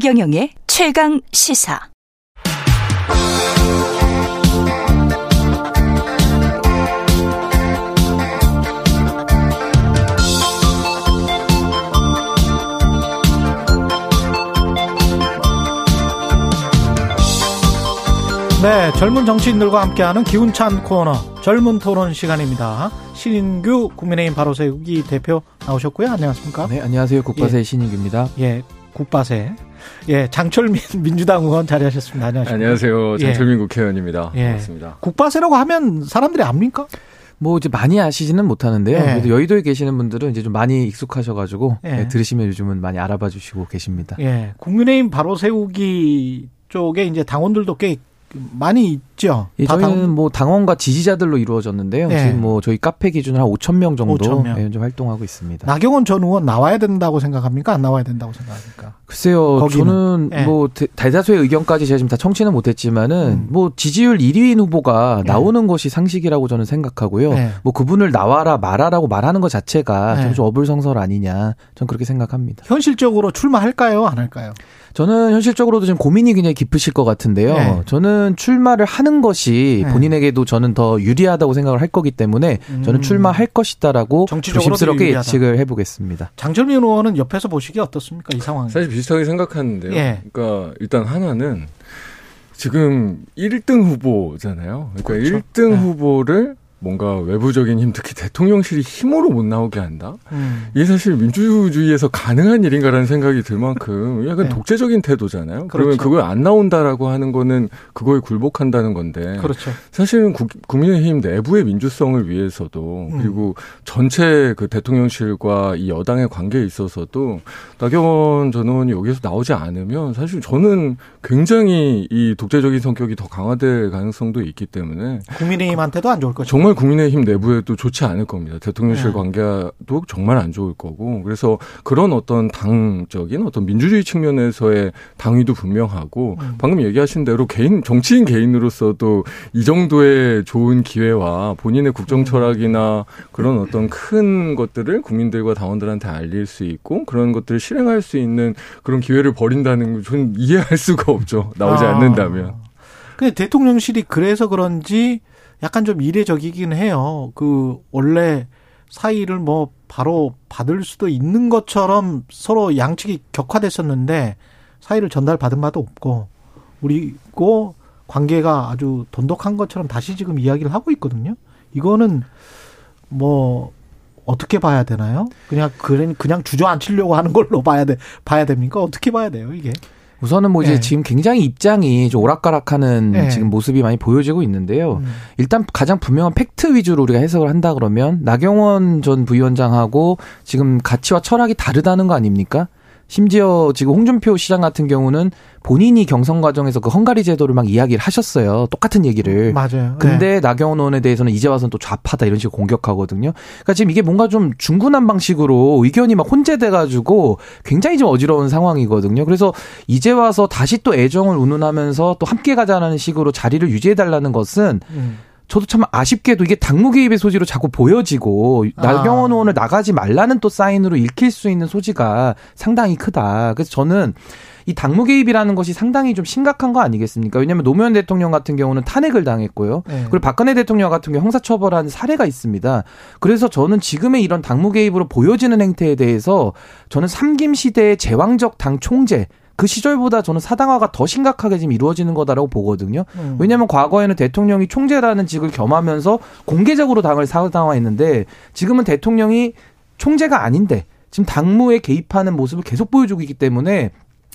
최경영의 최강 시사. 네, 젊은 정치인들과 함께하는 기운찬 코너 젊은 토론 시간입니다. 신인규 국민의힘 바로 세우기 대표 나오셨고요. 안녕하십니까? 네, 안녕하세요. 국바세 예. 신인규입니다. 예, 국바세. 예, 장철민 민주당 의원 자리하셨습니다. 안녕하십니까? 안녕하세요. 장철민 예. 국회의원입니다. 예. 반갑습니다. 국바세라고 하면 사람들이 압니까? 뭐 이제 많이 아시지는 못하는데요. 네. 그래도 여의도에 계시는 분들은 이제 좀 많이 익숙하셔가지고 네. 네, 들으시면 요즘은 많이 알아봐 주시고 계십니다. 예, 국민의힘 바로 세우기 쪽에 이제 당원들도 꽤 많이 있죠. 예, 저희는 당... 뭐 당원과 지지자들로 이루어졌는데요. 네. 지금 뭐 저희 카페 기준으로 한 5천 명 정도 5천 명. 현재 활동하고 있습니다. 나경원 전 의원 나와야 된다고 생각합니까? 안 나와야 된다고 생각합니까? 글쎄요. 거기는. 저는 네. 뭐 대다수의 의견까지 제가 지금 다 청취는 못했지만은 음. 뭐 지지율 1위인 후보가 네. 나오는 것이 상식이라고 저는 생각하고요. 네. 뭐 그분을 나와라 말하라고 말하는 것 자체가 네. 좀 어불성설 아니냐. 전 그렇게 생각합니다. 현실적으로 출마할까요? 안 할까요? 저는 현실적으로도 지금 고민이 굉장히 깊으실 것 같은데요. 네. 저는 출마를 하는 것이 네. 본인에게도 저는 더 유리하다고 생각을 할 거기 때문에 저는 음. 출마할 것이다라고 조심스럽게 예측을 해보겠습니다. 장철민 의원은 옆에서 보시기에 어떻습니까? 이 상황. 사실 비슷하게 생각하는데요. 네. 그러니까 일단 하나는 지금 1등 후보잖아요. 그러니까 그렇죠. 1등 후보를 뭔가 외부적인 힘, 특히 대통령실이 힘으로 못 나오게 한다? 음. 이게 사실 민주주의에서 가능한 일인가라는 생각이 들 만큼 약간 네. 독재적인 태도잖아요. 그렇죠. 그러면 그걸 안 나온다라고 하는 거는 그거에 굴복한다는 건데. 그렇죠. 사실은 국, 민의힘 내부의 민주성을 위해서도 음. 그리고 전체 그 대통령실과 이 여당의 관계에 있어서도 나경원 전 의원이 여기서 나오지 않으면 사실 저는 굉장히 이 독재적인 성격이 더 강화될 가능성도 있기 때문에 국민의힘한테도 안 좋을 거죠. 정말 정말 국민의힘 내부에도 좋지 않을 겁니다. 대통령실 네. 관계도 정말 안 좋을 거고 그래서 그런 어떤 당적인 어떤 민주주의 측면에서의 당위도 분명하고 음. 방금 얘기하신 대로 개인 정치인 개인으로서도 이 정도의 좋은 기회와 본인의 국정 음. 철학이나 그런 어떤 큰 것들을 국민들과 당원들한테 알릴 수 있고 그런 것들을 실행할 수 있는 그런 기회를 버린다는 걸 저는 이해할 수가 없죠. 나오지 아. 않는다면. 근데 대통령실이 그래서 그런지 약간 좀 이례적이긴 해요. 그 원래 사의를 뭐 바로 받을 수도 있는 것처럼 서로 양측이 격화됐었는데 사의를 전달받은 바도 없고 우리고 관계가 아주 돈독한 것처럼 다시 지금 이야기를 하고 있거든요. 이거는 뭐 어떻게 봐야 되나요? 그냥 그냥 주저앉히려고 하는 걸로 봐야 돼 봐야 됩니까? 어떻게 봐야 돼요, 이게? 우선은 뭐 이제 네. 지금 굉장히 입장이 좀 오락가락하는 네. 지금 모습이 많이 보여지고 있는데요. 음. 일단 가장 분명한 팩트 위주로 우리가 해석을 한다 그러면 나경원 전 부위원장하고 지금 가치와 철학이 다르다는 거 아닙니까? 심지어 지금 홍준표 시장 같은 경우는 본인이 경선 과정에서 그 헝가리 제도를 막 이야기를 하셨어요. 똑같은 얘기를. 맞아요. 근데 네. 나경원 의원에 대해서는 이제 와서는 또 좌파다 이런 식으로 공격하거든요. 그러니까 지금 이게 뭔가 좀 중구난 방식으로 의견이 막 혼재돼 가지고 굉장히 좀 어지러운 상황이거든요. 그래서 이제 와서 다시 또 애정을 운운하면서 또 함께 가자라는 식으로 자리를 유지해 달라는 것은 음. 저도 참 아쉽게도 이게 당무 개입의 소지로 자꾸 보여지고 나경원 아. 의원을 나가지 말라는 또 사인으로 읽힐 수 있는 소지가 상당히 크다. 그래서 저는 이 당무 개입이라는 것이 상당히 좀 심각한 거 아니겠습니까? 왜냐하면 노무현 대통령 같은 경우는 탄핵을 당했고요. 네. 그리고 박근혜 대통령 같은 경우 형사처벌한 사례가 있습니다. 그래서 저는 지금의 이런 당무 개입으로 보여지는 행태에 대해서 저는 삼김 시대의 제왕적 당 총재 그 시절보다 저는 사당화가 더 심각하게 지금 이루어지는 거다라고 보거든요. 음. 왜냐하면 과거에는 대통령이 총재라는 직을 겸하면서 공개적으로 당을 사당화했는데 지금은 대통령이 총재가 아닌데 지금 당무에 개입하는 모습을 계속 보여주고 있기 때문에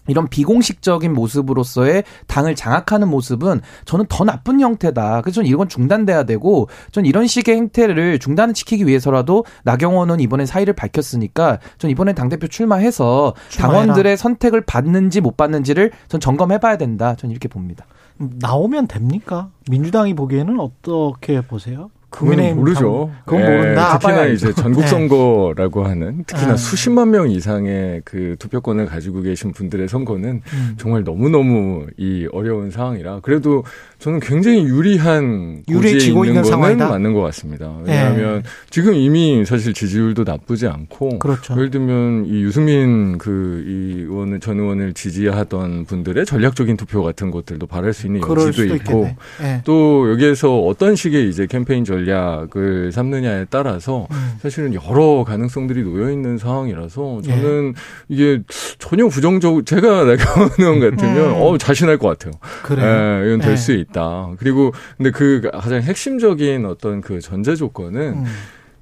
이런 비공식적인 모습으로서의 당을 장악하는 모습은 저는 더 나쁜 형태다. 그래서 저는 이건 중단돼야 되고 전 이런 식의 행태를 중단을 시키기 위해서라도 나경원은 이번에 사의를 밝혔으니까 전 이번에 당대표 출마해서 출마해라. 당원들의 선택을 받는지 못 받는지를 전 점검해 봐야 된다. 전 이렇게 봅니다. 나오면 됩니까? 민주당이 보기에는 어떻게 보세요? 국민의힘 모르죠. 그건 모른다. 특히나 이제. 전국 네. 선거라고 하는 특히나 아. 수십만 명 이상의 그 투표권을 가지고 계신 분들의 선거는 음. 정말 너무 너무 이 어려운 상황이라 그래도 저는 굉장히 유리한 유리해지고 있는 있는 상황이다? 맞는 것 같습니다. 왜냐하면 지금 이미 사실 지지율도 나쁘지 않고 그렇죠. 예를 들면 이 유승민 그이 의원을 전 의원을 지지하던 분들의 전략적인 투표 같은 것들도 바랄 수 있는 여지도 있고. 예. 또 여기에서 어떤 식의 이제 캠페인 전략을 삼느냐에 따라서 음. 사실은 여러 가능성들이 놓여 있는 상황이라서 예. 저는 이게 전혀 부정적 제가 나경원 의원 같으면 음. 어 자신할 것 같아요. 그래요. 예, 이건 될 네. 수있 다. 그리고 근데 그 가장 핵심적인 어떤 그 전제 조건은 음.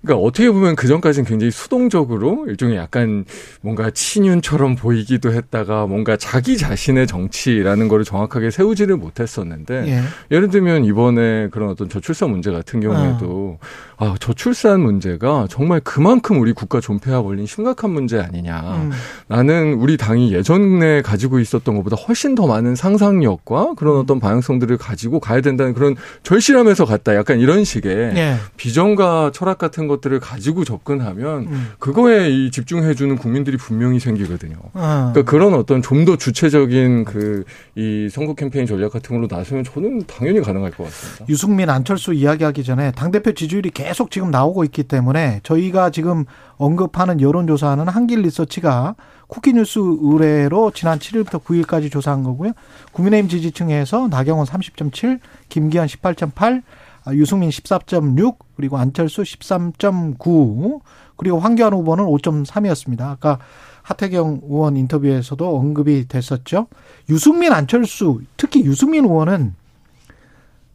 그러니까 어떻게 보면 그 전까지는 굉장히 수동적으로 일종의 약간 뭔가 친윤처럼 보이기도 했다가 뭔가 자기 자신의 정치라는 거를 정확하게 세우지를 못했었는데 예. 예를 들면 이번에 그런 어떤 저출산 문제 같은 경우에도 아 저출산 문제가 정말 그만큼 우리 국가 존폐와 걸린 심각한 문제 아니냐. 음. 나는 우리 당이 예전에 가지고 있었던 것보다 훨씬 더 많은 상상력과 그런 어떤 방향성들을 가지고 가야 된다는 그런 절실함에서 갔다. 약간 이런 식의 예. 비전과 철학 같은 것들을 가지고 접근하면 음. 그거에 이 집중해주는 국민들이 분명히 생기거든요. 어. 그러니까 그런 어떤 좀 더 주체적인 그 이 선거 캠페인 전략 같은 걸로 나서면 저는 당연히 가능할 것 같습니다. 유승민 안철수 이야기하기 전에 당 대표 지지율이 계속 지금 나오고 있기 때문에 저희가 지금 언급하는 여론조사는 한길 리서치가 쿠키뉴스 의뢰로 지난 7일부터 9일까지 조사한 거고요. 국민의힘 지지층에서 나경원 30.7, 김기현 18.8, 아, 유승민 14.6, 그리고 안철수 13.9, 그리고 황교안 후보는 5.3이었습니다. 아까 하태경 의원 인터뷰에서도 언급이 됐었죠. 유승민, 안철수, 특히 유승민 의원은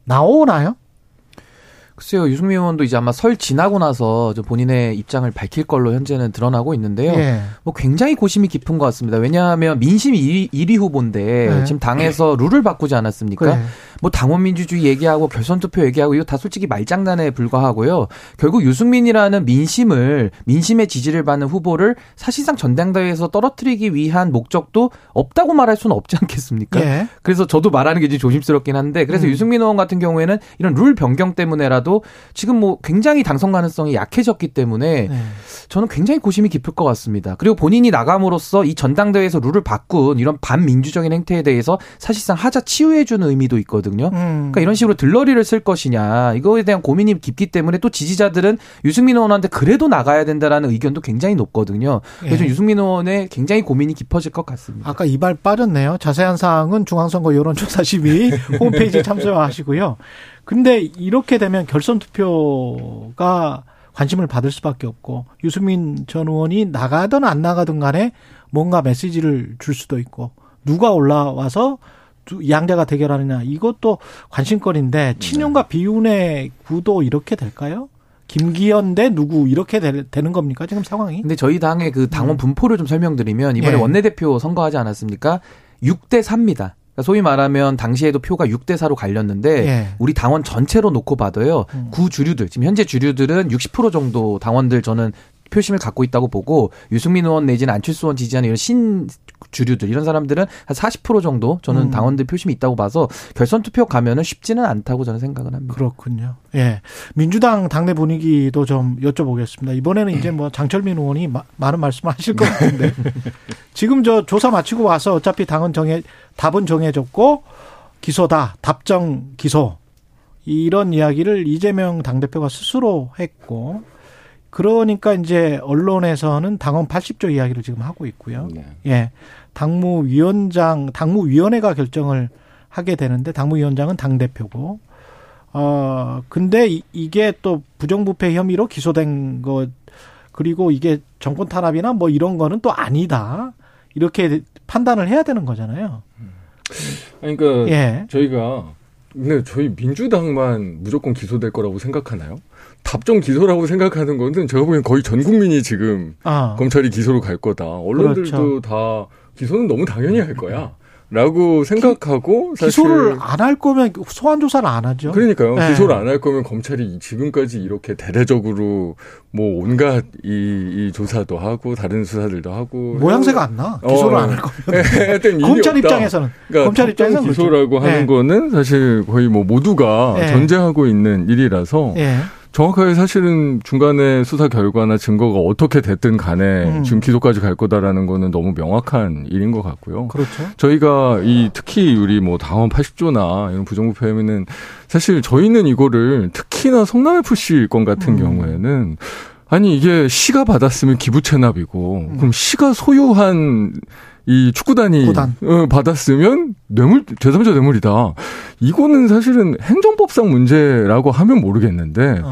나오나요? 글쎄요, 유승민 의원도 이제 아마 설 지나고 나서 좀 본인의 입장을 밝힐 걸로 현재는 드러나고 있는데요. 예. 뭐 굉장히 고심이 깊은 것 같습니다. 왜냐하면 민심 1위, 1위 후보인데 네. 지금 당에서 룰을 바꾸지 않았습니까? 뭐 당원 민주주의 얘기하고 결선 투표 얘기하고 이거 다 솔직히 말장난에 불과하고요. 결국 유승민이라는 민심을 민심의 지지를 받는 후보를 사실상 전당대회에서 떨어뜨리기 위한 목적도 없다고 말할 수는 없지 않겠습니까? 예. 그래서 저도 말하는 게좀 조심스럽긴 한데 그래서 음. 유승민 의원 같은 경우에는 이런 룰 변경 때문에라도 지금 뭐 굉장히 당선 가능성이 약해졌기 때문에 네. 저는 굉장히 고심이 깊을 것 같습니다. 그리고 본인이 나감으로써 이 전당대회에서 룰을 바꾼 이런 반민주적인 행태에 대해서 사실상 하자 치유해주는 의미도 있거든요. 음. 그러니까 이런 식으로 들러리를 쓸 것이냐 이거에 대한 고민이 깊기 때문에 또 지지자들은 유승민 의원한테 그래도 나가야 된다라는 의견도 굉장히 높거든요. 그래서 예. 유승민 의원의 굉장히 고민이 깊어질 것 같습니다. 아까 이발 빠졌네요. 자세한 사항은 중앙선거 여론조사 심의 홈페이지 참조하시고요. 근데 이렇게 되면 결선 투표가 관심을 받을 수밖에 없고 유승민 전 의원이 나가든 안 나가든 간에 뭔가 메시지를 줄 수도 있고 누가 올라와서 두- 양자가 대결하느냐 이것도 관심거리인데 친윤과 비윤의 구도 이렇게 될까요? 김기현 대 누구 이렇게 되, 는 겁니까 지금 상황이? 근데 저희 당의 그 당원 분포를 좀 설명드리면 이번에 예. 원내대표 선거하지 않았습니까? 6대 4입니다. 소위 말하면 당시에도 표가 6대 4로 갈렸는데 예. 우리 당원 전체로 놓고 봐도요. 음. 구 주류들 지금 현재 주류들은 60% 정도 당원들 저는 표심을 갖고 있다고 보고 유승민 의원 내지는 안철수 의원 지지하는 이런 신 주류들 이런 사람들은 한 40% 정도 저는 음. 당원들 표심이 있다고 봐서 결선 투표 가면은 쉽지는 않다고 저는 생각을 합니다. 그렇군요. 예. 민주당 당내 분위기도 좀 여쭤보겠습니다. 이번에는 이제 뭐 장철민 의원이 마- 많은 말씀을 하실 것 같은데. 지금 저 조사 마치고 와서 어차피 당은 정해, 답은 정해졌고, 기소다, 답정 기소. 이런 이야기를 이재명 당대표가 스스로 했고, 그러니까 이제 언론에서는 당원 80조 이야기를 지금 하고 있고요. 네. 예. 당무위원장, 당무위원회가 결정을 하게 되는데 당무위원장은 당대표고, 어, 근데 이- 이게 또 부정부패 혐의로 기소된 것, 그리고 이게 정권 탄압이나 뭐 이런 거는 또 아니다. 이렇게 판단을 해야 되는 거잖아요. 아니, 그러니까 예. 저희가 근데 저희 민주당만 무조건 기소될 거라고 생각하나요? 답정 기소라고 생각하는 거는 제가 보기엔 거의 전 국민이 지금 아, 검찰이 기소로 갈 거다. 언론들도 그렇죠. 다 기소는 너무 당연히 할 거야. 라고 생각하고 사실 기소를 안 할 거면 소환 조사를 안 하죠. 그러니까요. 네. 기소를 안 할 거면 검찰이 지금까지 이렇게 대대적으로 뭐 온갖 이, 이 조사도 하고 다른 수사들도 하고 모양새가 안 나. 기소를 어. 안할 거면. 하여튼 일이 검찰 없다. 입장에서는. 그러니까 검찰 입장에서는 기소라고 그렇죠. 하는 네. 거는 사실 거의 뭐 모두가 네. 전제하고 있는 일이라서 예. 정확하게 사실은 중간에 수사 결과나 증거가 어떻게 됐든 간에 음. 지금 기소까지 갈 거다라는 거는 너무 명확한 일인 것 같고요. 그렇죠. 저희가 이 특히 우리 뭐 당원 80조나 이런 부정부패 혐의는 사실 저희는 이거를 특히나 성남 FC 건 같은 음. 경우에는 아니 이게 시가 받았으면 기부 체납이고 음. 그럼 시가 소유한 이 축구단이 구단. 어, 받았으면 뇌물 제3자 뇌물이다. 이거는 사실은 행정법상 문제라고 하면 모르겠는데 어.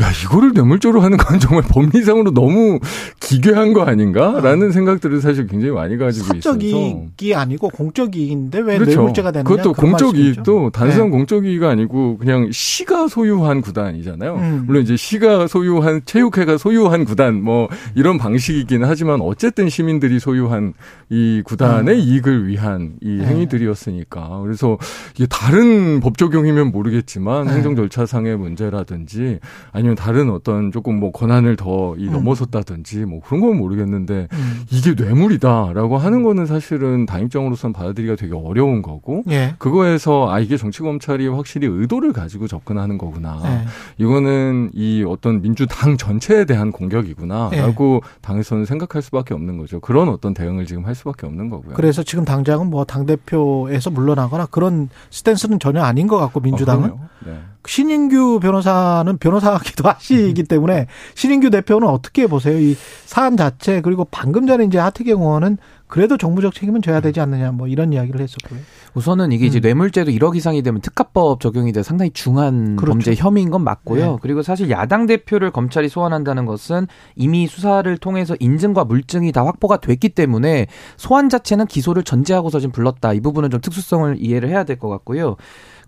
야 이거를 뇌물죄로 하는 건 정말 법리상으로 너무 기괴한 거 아닌가라는 생각들을 사실 굉장히 많이 가지고 있어서 사적 이익이 아니고 공적 이익인데 왜 그렇죠. 뇌물죄가 되느냐 그것도 그런 공적 말씀이죠. 이익도 단순한 네. 공적 이익이 아니고 그냥 시가 소유한 구단이잖아요. 음. 물론 이제 시가 소유한 체육회가 소유한 구단 뭐 이런 방식이긴 하지만 어쨌든 시민들이 소유한 이 구단의 음. 이익을 위한 이 네. 행위들이었으니까 그래서 이게 다른 법 적용이면 모르겠지만 네. 행정 절차상의 문제라든지 아니면 다른 어떤 조금 뭐 권한을 더이 음. 넘어섰다든지 뭐 그런 건 모르겠는데 음. 이게 뇌물이다라고 하는 거는 사실은 당입장으로서는 받아들이기가 되게 어려운 거고 예. 그거에서 아 이게 정치 검찰이 확실히 의도를 가지고 접근하는 거구나. 예. 이거는 이 어떤 민주당 전체에 대한 예. 공격이구나라고 당에서는 생각할 수밖에 없는 거죠. 그런 어떤 대응을 지금 할 수밖에 없는 거고요. 그래서 지금 당장은 뭐 당 대표에서 물러나거나 그런 스탠스는 전혀 아닌 것 같고 민주당은 어. 네. 신인규 변호사는 변호사기도 하시기 때문에 신인규 대표는 어떻게 보세요? 이 사안 자체 그리고 방금 전에 이제 하태경 의원은 그래도 정부적 책임은 져야 되지 않느냐 뭐 이런 이야기를 했었고요. 우선은 이게 이제 음. 뇌물죄도 1억 이상이 되면 특가법 적용이 돼 상당히 중한 그렇죠. 범죄 혐의인 건 맞고요. 네. 그리고 사실 야당 대표를 검찰이 소환한다는 것은 이미 수사를 통해서 인증과 물증이 다 확보가 됐기 때문에 소환 자체는 기소를 전제하고서 지금 불렀다. 이 부분은 좀 특수성을 이해를 해야 될 것 같고요.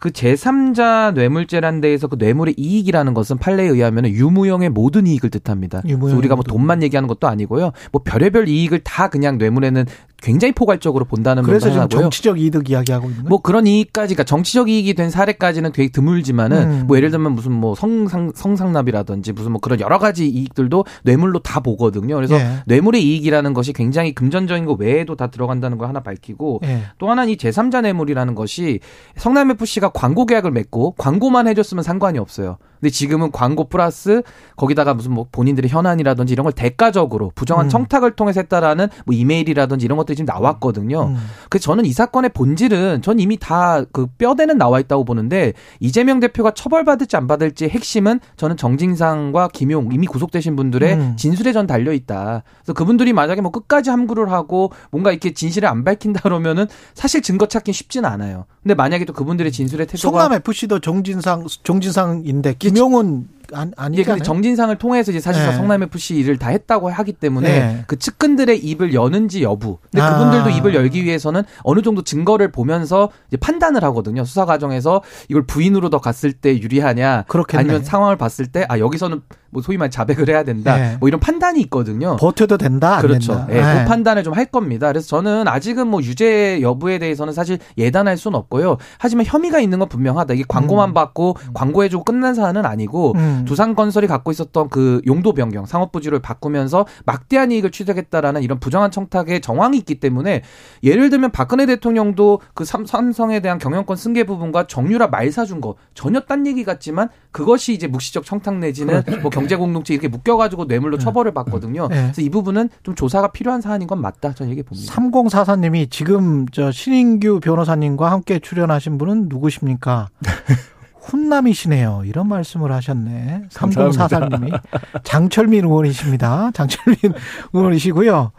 그 제3자 뇌물죄란 데에서 그 뇌물의 이익이라는 것은 판례에 의하면 유무형의 모든 이익을 뜻합니다. 우리가 뭐. 돈만 얘기하는 것도 아니고요. 뭐 별의별 이익을 다 그냥 뇌물에는 굉장히 포괄적으로 본다는 그래서 지금 하고요. 정치적 이득 이야기하고 있는. 뭐 그런 이익까지, 그러니까 정치적 이익이 된 사례까지는 되게 드물지만은 음. 뭐 예를 들면 무슨 뭐 성상 성상납이라든지 무슨 뭐 그런 여러 가지 이익들도 뇌물로 다 보거든요. 그래서 예. 뇌물의 이익이라는 것이 굉장히 금전적인 거 외에도 다 들어간다는 걸 하나 밝히고 예. 또 하나는 이 제3자 뇌물이라는 것이 성남 FC가 광고 계약을 맺고 광고만 해줬으면 상관이 없어요. 근데 지금은 광고 플러스 거기다가 무슨 뭐 본인들의 현안이라든지 이런 걸 대가적으로 부정한 음. 청탁을 통해서 했다라는 뭐 이메일이라든지 이런 것들 이 지금 나왔거든요. 음. 그래서 저는 이 사건의 본질은 전 이미 다 그 뼈대는 나와 있다고 보는데 이재명 대표가 처벌받을지 안 받을지 핵심은 저는 정진상과 김용 이미 구속되신 분들의 음. 진술에 전 달려 있다. 그래서 그분들이 만약에 뭐 끝까지 함구를 하고 뭔가 이렇게 진실을 안 밝힌다 그러면은 사실 증거 찾기 쉽지는 않아요. 근데 만약에 또 그분들의 진술의 태도가 성남 FC도 정진상 정진상인데 김용은 안 이게 아니잖아요. 근데 정진상을 통해서 이제 사실상 네. 성남 FC 일을 다 했다고 하기 때문에 네. 그 측근들의 입을 여는지 여부. 근데 아. 그분들도 입을 열기 위해서는 어느 정도 증거를 보면서 이제 판단을 하거든요. 수사 과정에서 이걸 부인으로 더 갔을 때 유리하냐, 그렇겠네. 아니면 상황을 봤을 때 아 여기서는 뭐 소위 말 자백을 해야 된다. 네. 뭐 이런 판단이 있거든요. 버텨도 된다 안 그렇죠. 예, 예. 그 판단을 좀 할 겁니다. 그래서 저는 아직은 뭐 유죄 여부에 대해서는 사실 예단할 수는 없고요. 하지만 혐의가 있는 건 분명하다. 이게 광고만 음. 받고 광고해주고 끝난 사안은 아니고 음. 두산건설이 갖고 있었던 그 용도 변경, 상업부지를 바꾸면서 막대한 이익을 취득했다라는 이런 부정한 청탁의 정황이 있기 때문에 예를 들면 박근혜 대통령도 그 삼, 삼성에 대한 경영권 승계 부분과 정유라 말 사준 거 전혀 딴 얘기 같지만 그것이 이제 묵시적 청탁 내지는 뭐 경제 공동체 이렇게 묶여가지고 뇌물로 처벌을 받거든요. 네. 그래서 이 부분은 좀 조사가 필요한 사안인 건 맞다. 저는 얘기 봅니다. 3044님이 지금 저 신인규 변호사님과 함께 출연하신 분은 누구십니까? 훈남이시네요. 이런 말씀을 하셨네. 3044님이. 장철민 의원이십니다. 장철민 의원이시고요.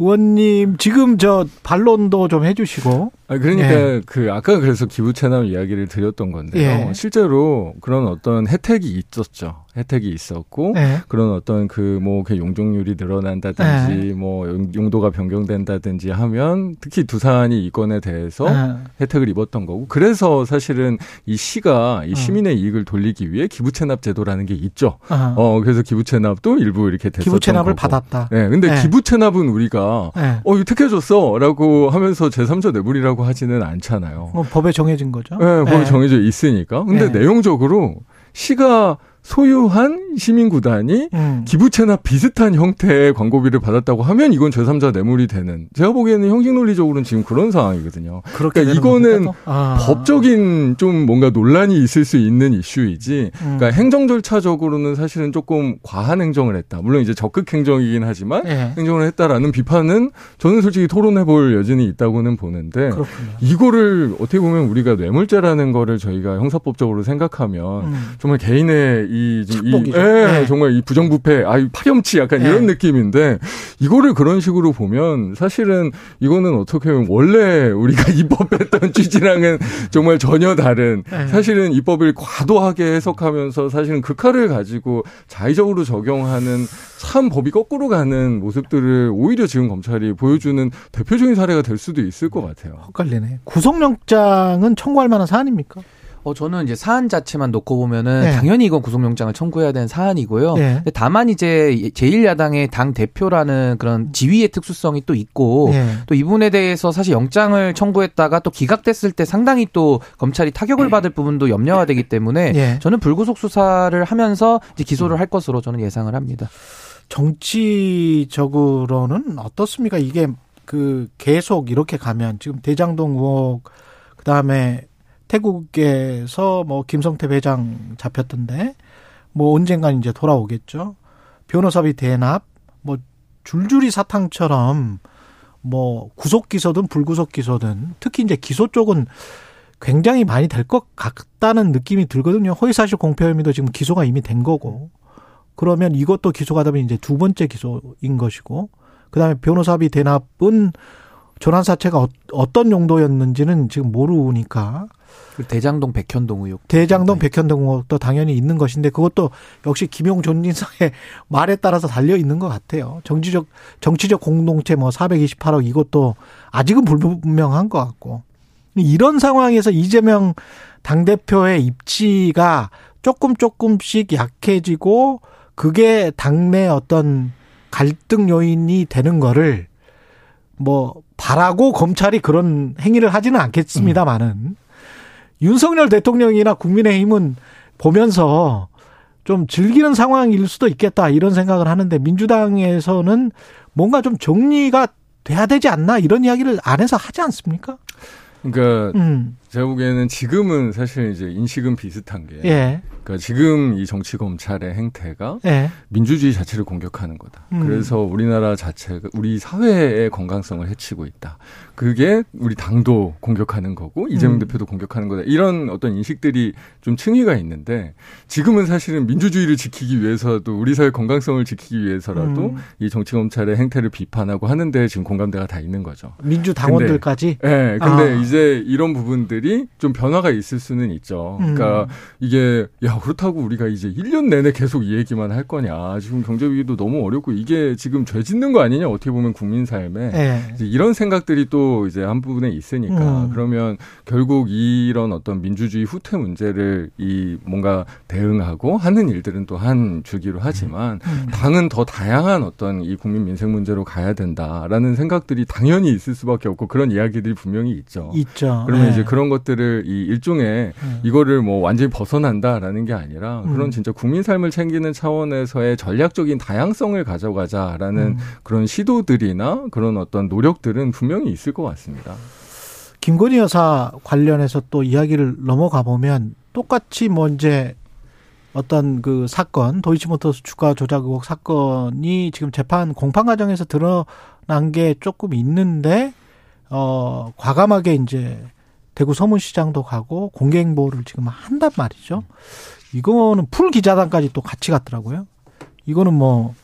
의원님, 지금 저 반론도 좀 해주시고. 아 그러니까 예. 그 아까 그래서 기부 체납 이야기를 드렸던 건데요. 예. 실제로 그런 어떤 혜택이 있었죠. 혜택이 있었고 네. 그런 어떤 그뭐 용적률이 늘어난다든지 뭐 용- 용도가 변경된다든지 하면 특히 두산이 이 건에 대해서 네. 혜택을 입었던 거고 그래서 사실은 이 시가 이 어. 시민의 이익을 돌리기 위해 기부채납 제도라는 게 있죠. 어. 어 그래서 기부채납도 일부 이렇게 됐었던 기부채납을 거고. 받았다. 네, 근데 네. 기부채납은 우리가 네. 어 이거 특혜 줬어라고 하면서 제3자 뇌물이라고 하지는 않잖아요. 뭐 법에 정해진 거죠. 네, 법이 네. 정해져 있으니까. 근데 네. 내용적으로 시가 소유한 시민 구단이 음. 기부채나 비슷한 형태의 광고비를 받았다고 하면 이건 제3자 뇌물이 되는 제가 보기에는 형식 논리적으로는 지금 그런 상황이거든요. 그러니까 이거는? 아. 법적인 좀 뭔가 논란이 있을 수 있는 이슈이지. 음. 그러니까 행정 절차적으로는 사실은 조금 과한 행정을 했다. 물론 이제 적극 행정이긴 하지만 예. 행정을 했다라는 비판은 저는 솔직히 토론해 볼 여지는 있다고는 보는데 그렇군요. 이거를 어떻게 보면 우리가 뇌물죄라는 거를 저희가 형사법적으로 생각하면 음. 정말 개인의 이, 이. 예, 네. 정말 이 부정부패, 아, 이 파렴치 약간 네. 이런 느낌인데 이거를 그런 식으로 보면 사실은 이거는 어떻게 보면 원래 우리가 입법했던 취지랑은 정말 전혀 다른 네. 사실은 입법을 과도하게 해석하면서 사실은 극화를 가지고 자의적으로 적용하는 참 법이 거꾸로 가는 모습들을 오히려 지금 검찰이 보여주는 대표적인 사례가 될 수도 있을 것 같아요. 헛갈리네. 구속영장은 청구할 만한 사안입니까? 어, 저는 이제 사안 자체만 놓고 보면은 네. 당연히 이건 구속영장을 청구해야 되는 사안이고요. 네. 근데 다만 이제 제1야당의 당 대표라는 그런 지위의 특수성이 또 있고 예. 또 이분에 대해서 사실 영장을 청구했다가 또 기각됐을 때 상당히 또 검찰이 타격을 받을 부분도 염려가 되기 때문에 예. 저는 불구속 수사를 하면서 이제 기소를 할 것으로 저는 예상을 합니다. 정치적으로는 어떻습니까? 이게 그 계속 이렇게 가면 지금 대장동 의혹 그다음에 태국에서 뭐 김성태 회장 잡혔던데 뭐 언젠간 이제 돌아오겠죠. 변호사비 대납 뭐 줄줄이 사탕처럼 뭐 구속 기소든 불구속 기소든 특히 이제 기소 쪽은 굉장히 많이 될 것 같다는 느낌이 들거든요. 허위사실 공표 혐의도 지금 기소가 이미 된 거고. 그러면 이것도 기소가 되면 이제 두 번째 기소인 것이고. 그다음에 변호사비 대납은 사체가 어- 어떤 용도였는지는 지금 모르니까 대장동 백현동 의혹. 대장동 네. 백현동 의혹도 당연히 있는 것인데 그것도 역시 김용 존진상의 말에 따라서 달려 있는 것 같아요. 정치적 정치적 공동체 뭐 428억 이것도 아직은 불분명한 것 같고 이런 상황에서 이재명 당 대표의 입지가 조금 조금씩 약해지고 그게 당내 어떤 갈등 요인이 되는 거를 뭐 바라고 검찰이 그런 행위를 하지는 않겠습니다만은 윤석열 대통령이나 국민의힘은 보면서 좀 즐기는 상황일 수도 있겠다 이런 생각을 하는데 민주당에서는 뭔가 좀 정리가 돼야 되지 않나 이런 이야기를 안에서 하지 않습니까? 그러니까 음, 제가 보기에는 지금은 사실 이제 인식은 비슷한 게 예, 그러니까 지금 이 정치 검찰의 행태가 예, 민주주의 자체를 공격하는 거다. 음. 그래서 우리나라 자체가 우리 사회의 건강성을 해치고 있다. 그게 우리 당도 공격하는 거고 이재명 음. 대표도 공격하는 거다. 이런 어떤 인식들이 좀 층위가 있는데 지금은 사실은 민주주의를 지키기 위해서도 우리 사회 건강성을 지키기 위해서라도 음. 이 정치 검찰의 행태를 비판하고 하는데 지금 공감대가 다 있는 거죠. 민주 당원들까지 예, 네, 근데 아. 이제 이런 부분들 이 좀 변화가 있을 수는 있죠. 그러니까 음. 이게 야 그렇다고 우리가 이제 1년 내내 계속 이 얘기만 할 거냐. 지금 경제 위기도 너무 어렵고 이게 지금 죄 짓는 거 아니냐. 어떻게 보면 국민 삶에 예, 이제 이런 생각들이 또 이제 한 부분에 있으니까 음. 그러면 결국 이런 어떤 민주주의 후퇴 문제를 이 뭔가 대응하고 하는 일들은 또 한 주기로 하지만 음. 당은 더 다양한 어떤 이 국민 민생 문제로 가야 된다라는 생각들이 당연히 있을 수밖에 없고 그런 이야기들이 분명히 있죠. 있죠. 그러면 예. 이제 그런 것들을 이 일종의 음. 이거를 뭐 완전히 벗어난다라는 게 아니라 음. 그런 진짜 국민 삶을 챙기는 차원에서의 전략적인 다양성을 가져가자라는 음. 그런 시도들이나 그런 어떤 노력들은 분명히 있을 것 같습니다. 김건희 여사 관련해서 또 이야기를 넘어가 보면 똑같이 뭐 이제 어떤 그 사건 도이치모터스 주가 조작 의혹 사건이 지금 재판 공판 과정에서 드러난 게 조금 있는데 어 과감하게 이제 대구 서문시장도 가고 공개 행보를 지금 한단 말이죠. 이거는 풀 기자단까지 또 같이 갔더라고요. 이거는 뭐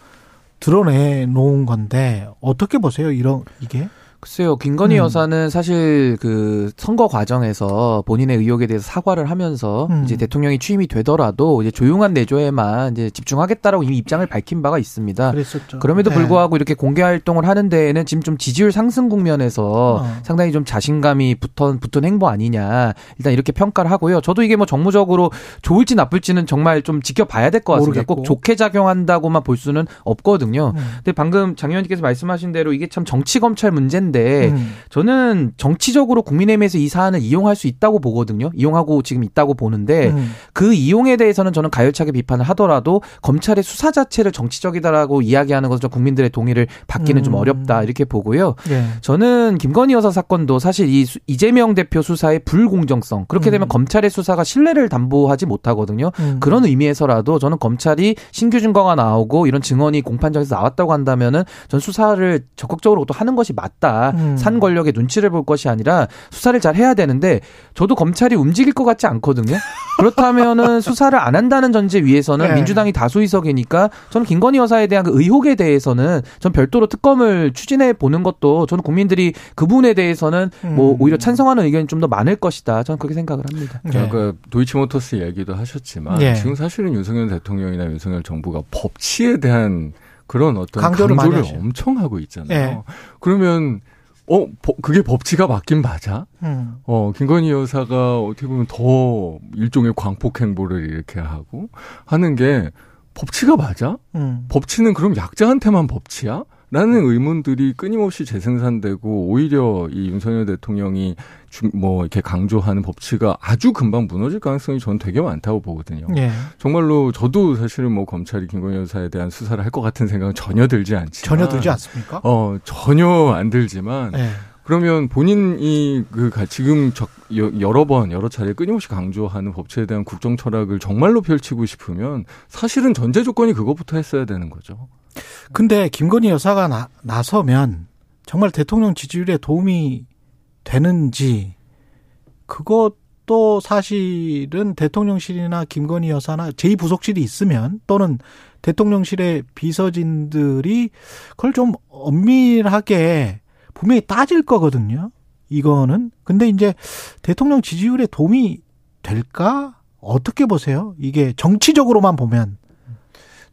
드러내 놓은 건데 어떻게 보세요? 이런 이게? 글쎄요, 김건희 음. 여사는 사실 그 선거 과정에서 본인의 의혹에 대해서 사과를 하면서 음. 이제 대통령이 취임이 되더라도 이제 조용한 내조에만 이제 집중하겠다라고 이미 입장을 밝힌 바가 있습니다. 그랬었죠. 그럼에도 네. 불구하고 이렇게 공개 활동을 하는 데에는 지금 좀 지지율 상승 국면에서 어. 상당히 좀 자신감이 붙은, 붙은 행보 아니냐. 일단 이렇게 평가를 하고요. 저도 이게 뭐 정무적으로 좋을지 나쁠지는 정말 좀 지켜봐야 될 것 같습니다. 모르겠고. 꼭 좋게 작용한다고만 볼 수는 없거든요. 음. 근데 방금 장 의원님께서 말씀하신 대로 이게 참 정치 검찰 문제인데 한데 음. 저는 정치적으로 국민의힘에서 이 사안을 이용할 수 있다고 보거든요. 이용하고 지금 있다고 보는데 음. 그 이용에 대해서는 저는 가열차게 비판을 하더라도 검찰의 수사 자체를 정치적이다라고 이야기하는 것은 국민들의 동의를 받기는 좀 음. 어렵다 이렇게 보고요. 예. 저는 김건희 여사 사건도 사실 이 수- 이재명 대표 수사의 불공정성 그렇게 되면 음. 검찰의 수사가 신뢰를 담보하지 못하거든요. 음. 그런 의미에서라도 저는 검찰이 신규 증거가 나오고 이런 증언이 공판장에서 나왔다고 한다면은 전 수사를 적극적으로 또 하는 것이 맞다. 음. 산 권력의 눈치를 볼 것이 아니라 수사를 잘 해야 되는데 저도 검찰이 움직일 것 같지 않거든요. 그렇다면은 수사를 안 한다는 전제 위에서는 네. 민주당이 다수의석이니까 저는 김건희 여사에 대한 그 의혹에 대해서는 전 별도로 특검을 추진해 보는 것도 저는 국민들이 그 부분에 대해서는 뭐 음. 오히려 찬성하는 의견이 좀 더 많을 것이다. 저는 그렇게 생각을 합니다. 네. 아까 도이치모터스 얘기도 하셨지만 예. 지금 사실은 윤석열 대통령이나 윤석열 정부가 법치에 대한 그런 어떤 강조를 강조를. 엄청 하고 있잖아요. 예. 그러면 어 법- 그게 법치가 맞긴 맞아? 음. 어 김건희 여사가 어떻게 보면 더 일종의 광폭 행보를 이렇게 하고 하는 게 법치가 맞아? 음. 법치는 그럼 약자한테만 법치야? 라는 의문들이 끊임없이 재생산되고 오히려 이 윤석열 대통령이 주- 뭐 이렇게 강조하는 법치가 아주 금방 무너질 가능성이 저는 되게 많다고 보거든요. 예. 정말로 저도 사실은 뭐 검찰이 김건희 여사에 대한 수사를 할 것 같은 생각은 전혀 들지 않지만 전혀 들지 않습니까? 어 전혀 안 들지만 예. 그러면 본인이 그 가- 지금 여러 번 여러 차례 끊임없이 강조하는 법치에 대한 국정 철학을 정말로 펼치고 싶으면 사실은 전제 조건이 그것부터 했어야 되는 거죠. 근데 김건희 여사가 나, 나서면 정말 대통령 지지율에 도움이 되는지 그것도 사실은 대통령실이나 김건희 여사나 제2부속실이 있으면 또는 대통령실의 비서진들이 그걸 좀 엄밀하게 분명히 따질 거거든요. 이거는. 근데 이제 대통령 지지율에 도움이 될까? 어떻게 보세요? 이게 정치적으로만 보면.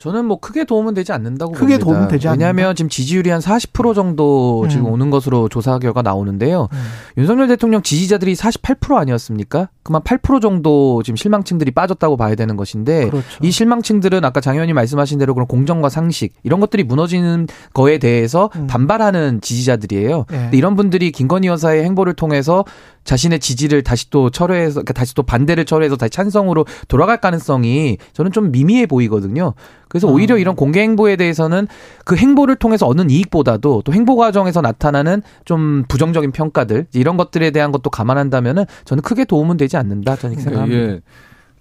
저는 뭐 크게 도움은 되지 않는다고 크게 봅니다. 도움은 되지 않는다? 왜냐하면 지금 지지율이 한 40% 정도 지금 음. 오는 것으로 조사 결과 나오는데요. 음. 윤석열 대통령 지지자들이 48% 아니었습니까? 그만 8% 정도 지금 실망층들이 빠졌다고 봐야 되는 것인데 그렇죠. 이 실망층들은 아까 장 의원님 말씀하신 대로 그런 공정과 상식 이런 것들이 무너지는 거에 대해서 음. 반발하는 지지자들이에요. 예. 근데 이런 분들이 김건희 여사의 행보를 통해서 자신의 지지를 다시 또 철회해서 그러니까 다시 또 반대를 철회해서 다시 찬성으로 돌아갈 가능성이 저는 좀 미미해 보이거든요. 그래서 아. 오히려 이런 공개 행보에 대해서는 그 행보를 통해서 얻는 이익보다도 또 행보 과정에서 나타나는 좀 부정적인 평가들 이런 것들에 대한 것도 감안한다면은 저는 크게 도움은 되지 않는다 저는 그러니까 생각합니다. 이게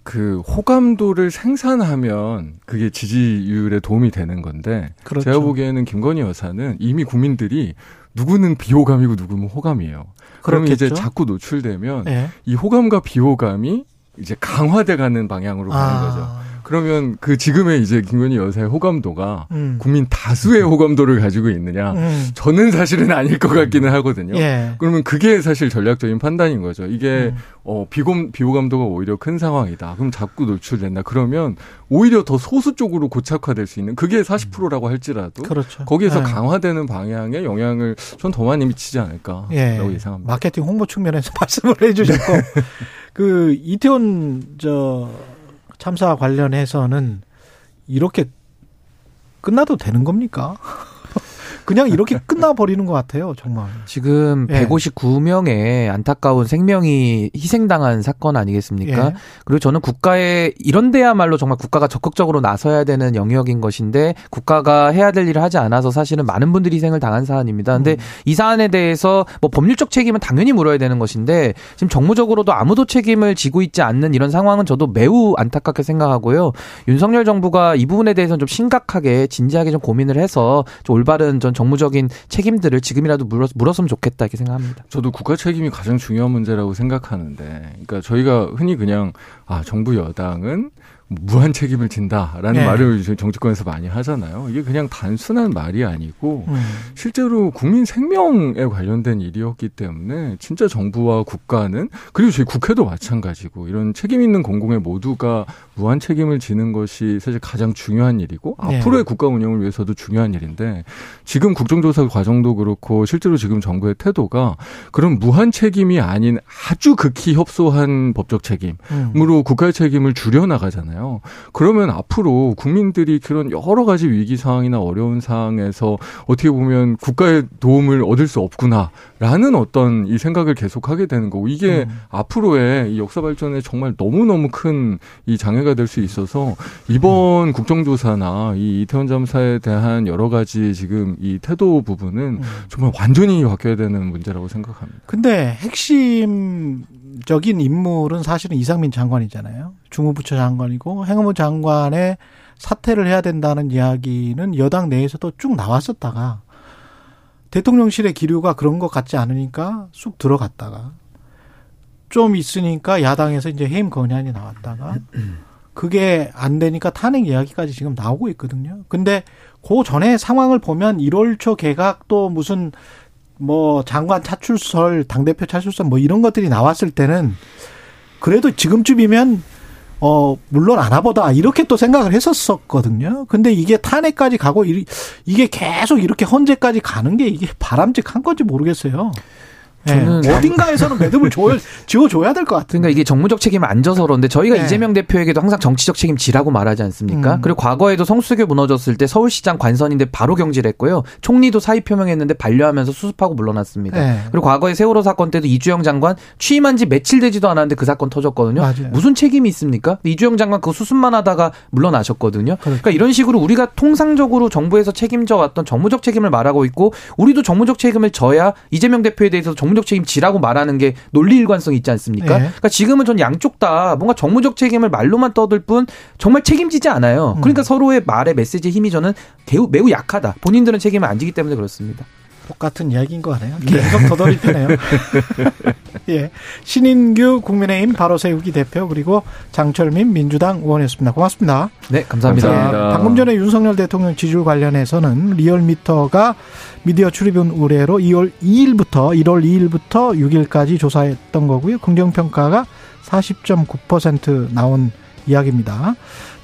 그 호감도를 생산하면 그게 지지율에 도움이 되는 건데 그렇죠. 제가 보기에는 김건희 여사는 이미 국민들이 누구는 비호감이고 누구는 호감이에요. 그러면 이제. 자꾸 노출되면 예. 이 호감과 비호감이 이제 강화돼 가는 방향으로 가는 거죠. 그러면 그 지금의 이제 김건희 여사의 호감도가 음. 국민 다수의 호감도를 가지고 있느냐? 음. 저는 사실은 아닐 것 같기는 하거든요. 예. 그러면 그게 사실 전략적인 판단인 거죠. 이게 음. 어 비공 비호감도가 오히려 큰 상황이다. 그럼 자꾸 노출된다. 그러면 오히려 더 소수 쪽으로 고착화될 수 있는 그게 40%라고 할지라도 그렇죠. 거기에서 예. 강화되는 방향의 영향을 전 더 많이 미치지 않을까라고 예. 예상합니다. 마케팅 홍보 측면에서 말씀을 해주셨고 그 이태원 저 참사 관련해서는 이렇게 끝나도 되는 겁니까? 그냥 이렇게 끝나버리는 것 같아요, 정말. 지금 예. 159명의 안타까운 생명이 희생당한 사건 아니겠습니까? 예. 그리고 저는 국가에 이런 데야말로 정말 국가가 적극적으로 나서야 되는 영역인 것인데 국가가 해야 될 일을 하지 않아서 사실은 많은 분들이 희생을 당한 사안입니다. 근데 음. 이 사안에 대해서 뭐 법률적 책임은 당연히 물어야 되는 것인데 지금 정무적으로도 아무도 책임을 지고 있지 않는 이런 상황은 저도 매우 안타깝게 생각하고요. 윤석열 정부가 이 부분에 대해서는 좀 심각하게 진지하게 좀 고민을 해서 좀 올바른 전 정무적인 책임들을 지금이라도 물었, 물었으면 좋겠다 이렇게 생각합니다. 저도 국가 책임이 가장 중요한 문제라고 생각하는데, 그러니까 저희가 흔히 그냥 아 정부 여당은 무한 책임을 진다라는 네. 말을 정치권에서 많이 하잖아요. 이게 그냥 단순한 말이 아니고 음. 실제로 국민 생명에 관련된 일이었기 때문에 진짜 정부와 국가는 그리고 저희 국회도 마찬가지고 이런 책임 있는 공공의 모두가 무한 책임을 지는 것이 사실 가장 중요한 일이고 네. 앞으로의 국가 운영을 위해서도 중요한 일인데 지금 국정조사 과정도 그렇고 실제로 지금 정부의 태도가 그런 무한 책임이 아닌 아주 극히 협소한 법적 책임으로 음. 국가의 책임을 줄여 나가잖아요. 거잖아요. 그러면 앞으로 국민들이 그런 여러 가지 위기 상황이나 어려운 상황에서 어떻게 보면 국가의 도움을 얻을 수 없구나라는 어떤 이 생각을 계속하게 되는 거고 이게 음. 앞으로의 이 역사 발전에 정말 너무 너무 큰 이 장애가 될 수 있어서 이번 음. 국정조사나 이 이태원 잠사에 대한 여러 가지 지금 이 태도 부분은 음. 정말 완전히 바뀌어야 되는 문제라고 생각합니다. 근데 핵심 적인 인물은 사실은 이상민 장관이잖아요. 중무부처 장관이고 행안부 장관의 사퇴를 해야 된다는 이야기는 여당 내에서도 쭉 나왔었다가 대통령실의 기류가 그런 것 같지 않으니까 쑥 들어갔다가 좀 있으니까 야당에서 이제 해임 건의안이 나왔다가 그게 안 되니까 탄핵 이야기까지 지금 나오고 있거든요. 근데 그 전에 상황을 보면 1월 초 개각 또 무슨 뭐 장관 차출설, 당대표 차출설 뭐 이런 것들이 나왔을 때는 그래도 지금쯤이면 어 물론 안아보다 이렇게 또 생각을 했었었거든요. 근데 이게 탄핵까지 가고 이게 계속 이렇게 헌재까지 가는 게 이게 바람직한 건지 모르겠어요. 저는 네. 어딘가에서는 매듭을 줘, 지어줘야 될 것 같아요. 그러니까 이게 정무적 책임은 안 져서 그런데 저희가 네. 이재명 대표에게도 항상 정치적 책임 지라고 말하지 않습니까? 음. 그리고 과거에도 성수교 무너졌을 때 서울시장 관선인데 바로 경질했고요. 총리도 사의 표명했는데 반려하면서 수습하고 물러났습니다. 네. 그리고 과거에 세월호 사건 때도 이주영 장관 취임한 지 며칠 되지도 않았는데 그 사건 터졌거든요. 맞아요. 무슨 책임이 있습니까? 이주영 장관 그 수습만 하다가 물러나셨거든요. 그렇죠. 그러니까 이런 식으로 우리가 통상적으로 정부에서 책임져 왔던 정무적 책임을 말하고 있고 우리도 정무적 책임을 져야 이재명 대표에 대해서 정 정무적 책임 지라고 말하는 게 논리 일관성이 있지 않습니까? 네. 그러니까 지금은 전 양쪽 다 뭔가 정무적 책임을 말로만 떠들 뿐 정말 책임지지 않아요. 음. 그러니까 음. 서로의 말의 메시지 힘이 저는 매우, 매우 약하다. 본인들은 책임을 안 지기 때문에 그렇습니다. 똑같은 이야기인 것 같네요. 계속 더더리패네요. 예. 신인규 국민의힘 바로 세우기 대표 그리고 장철민 민주당 의원이었습니다. 고맙습니다. 네, 감사합니다. 감사합니다. 방금 전에 윤석열 대통령 지지율 관련해서는 리얼미터가 미디어 출입은 의뢰로 2월 2일부터 1월 2일부터 6일까지 조사했던 거고요. 긍정평가가 40.9% 나온 이야기입니다.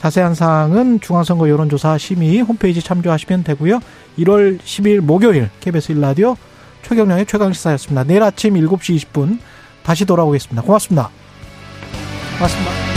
자세한 사항은 중앙선거 여론조사 심의 홈페이지 참조하시면 되고요. 1월 10일 목요일 KBS 1라디오 최경령의 최강시사였습니다. 내일 아침 7시 20분 다시 돌아오겠습니다. 고맙습니다. 고맙습니다.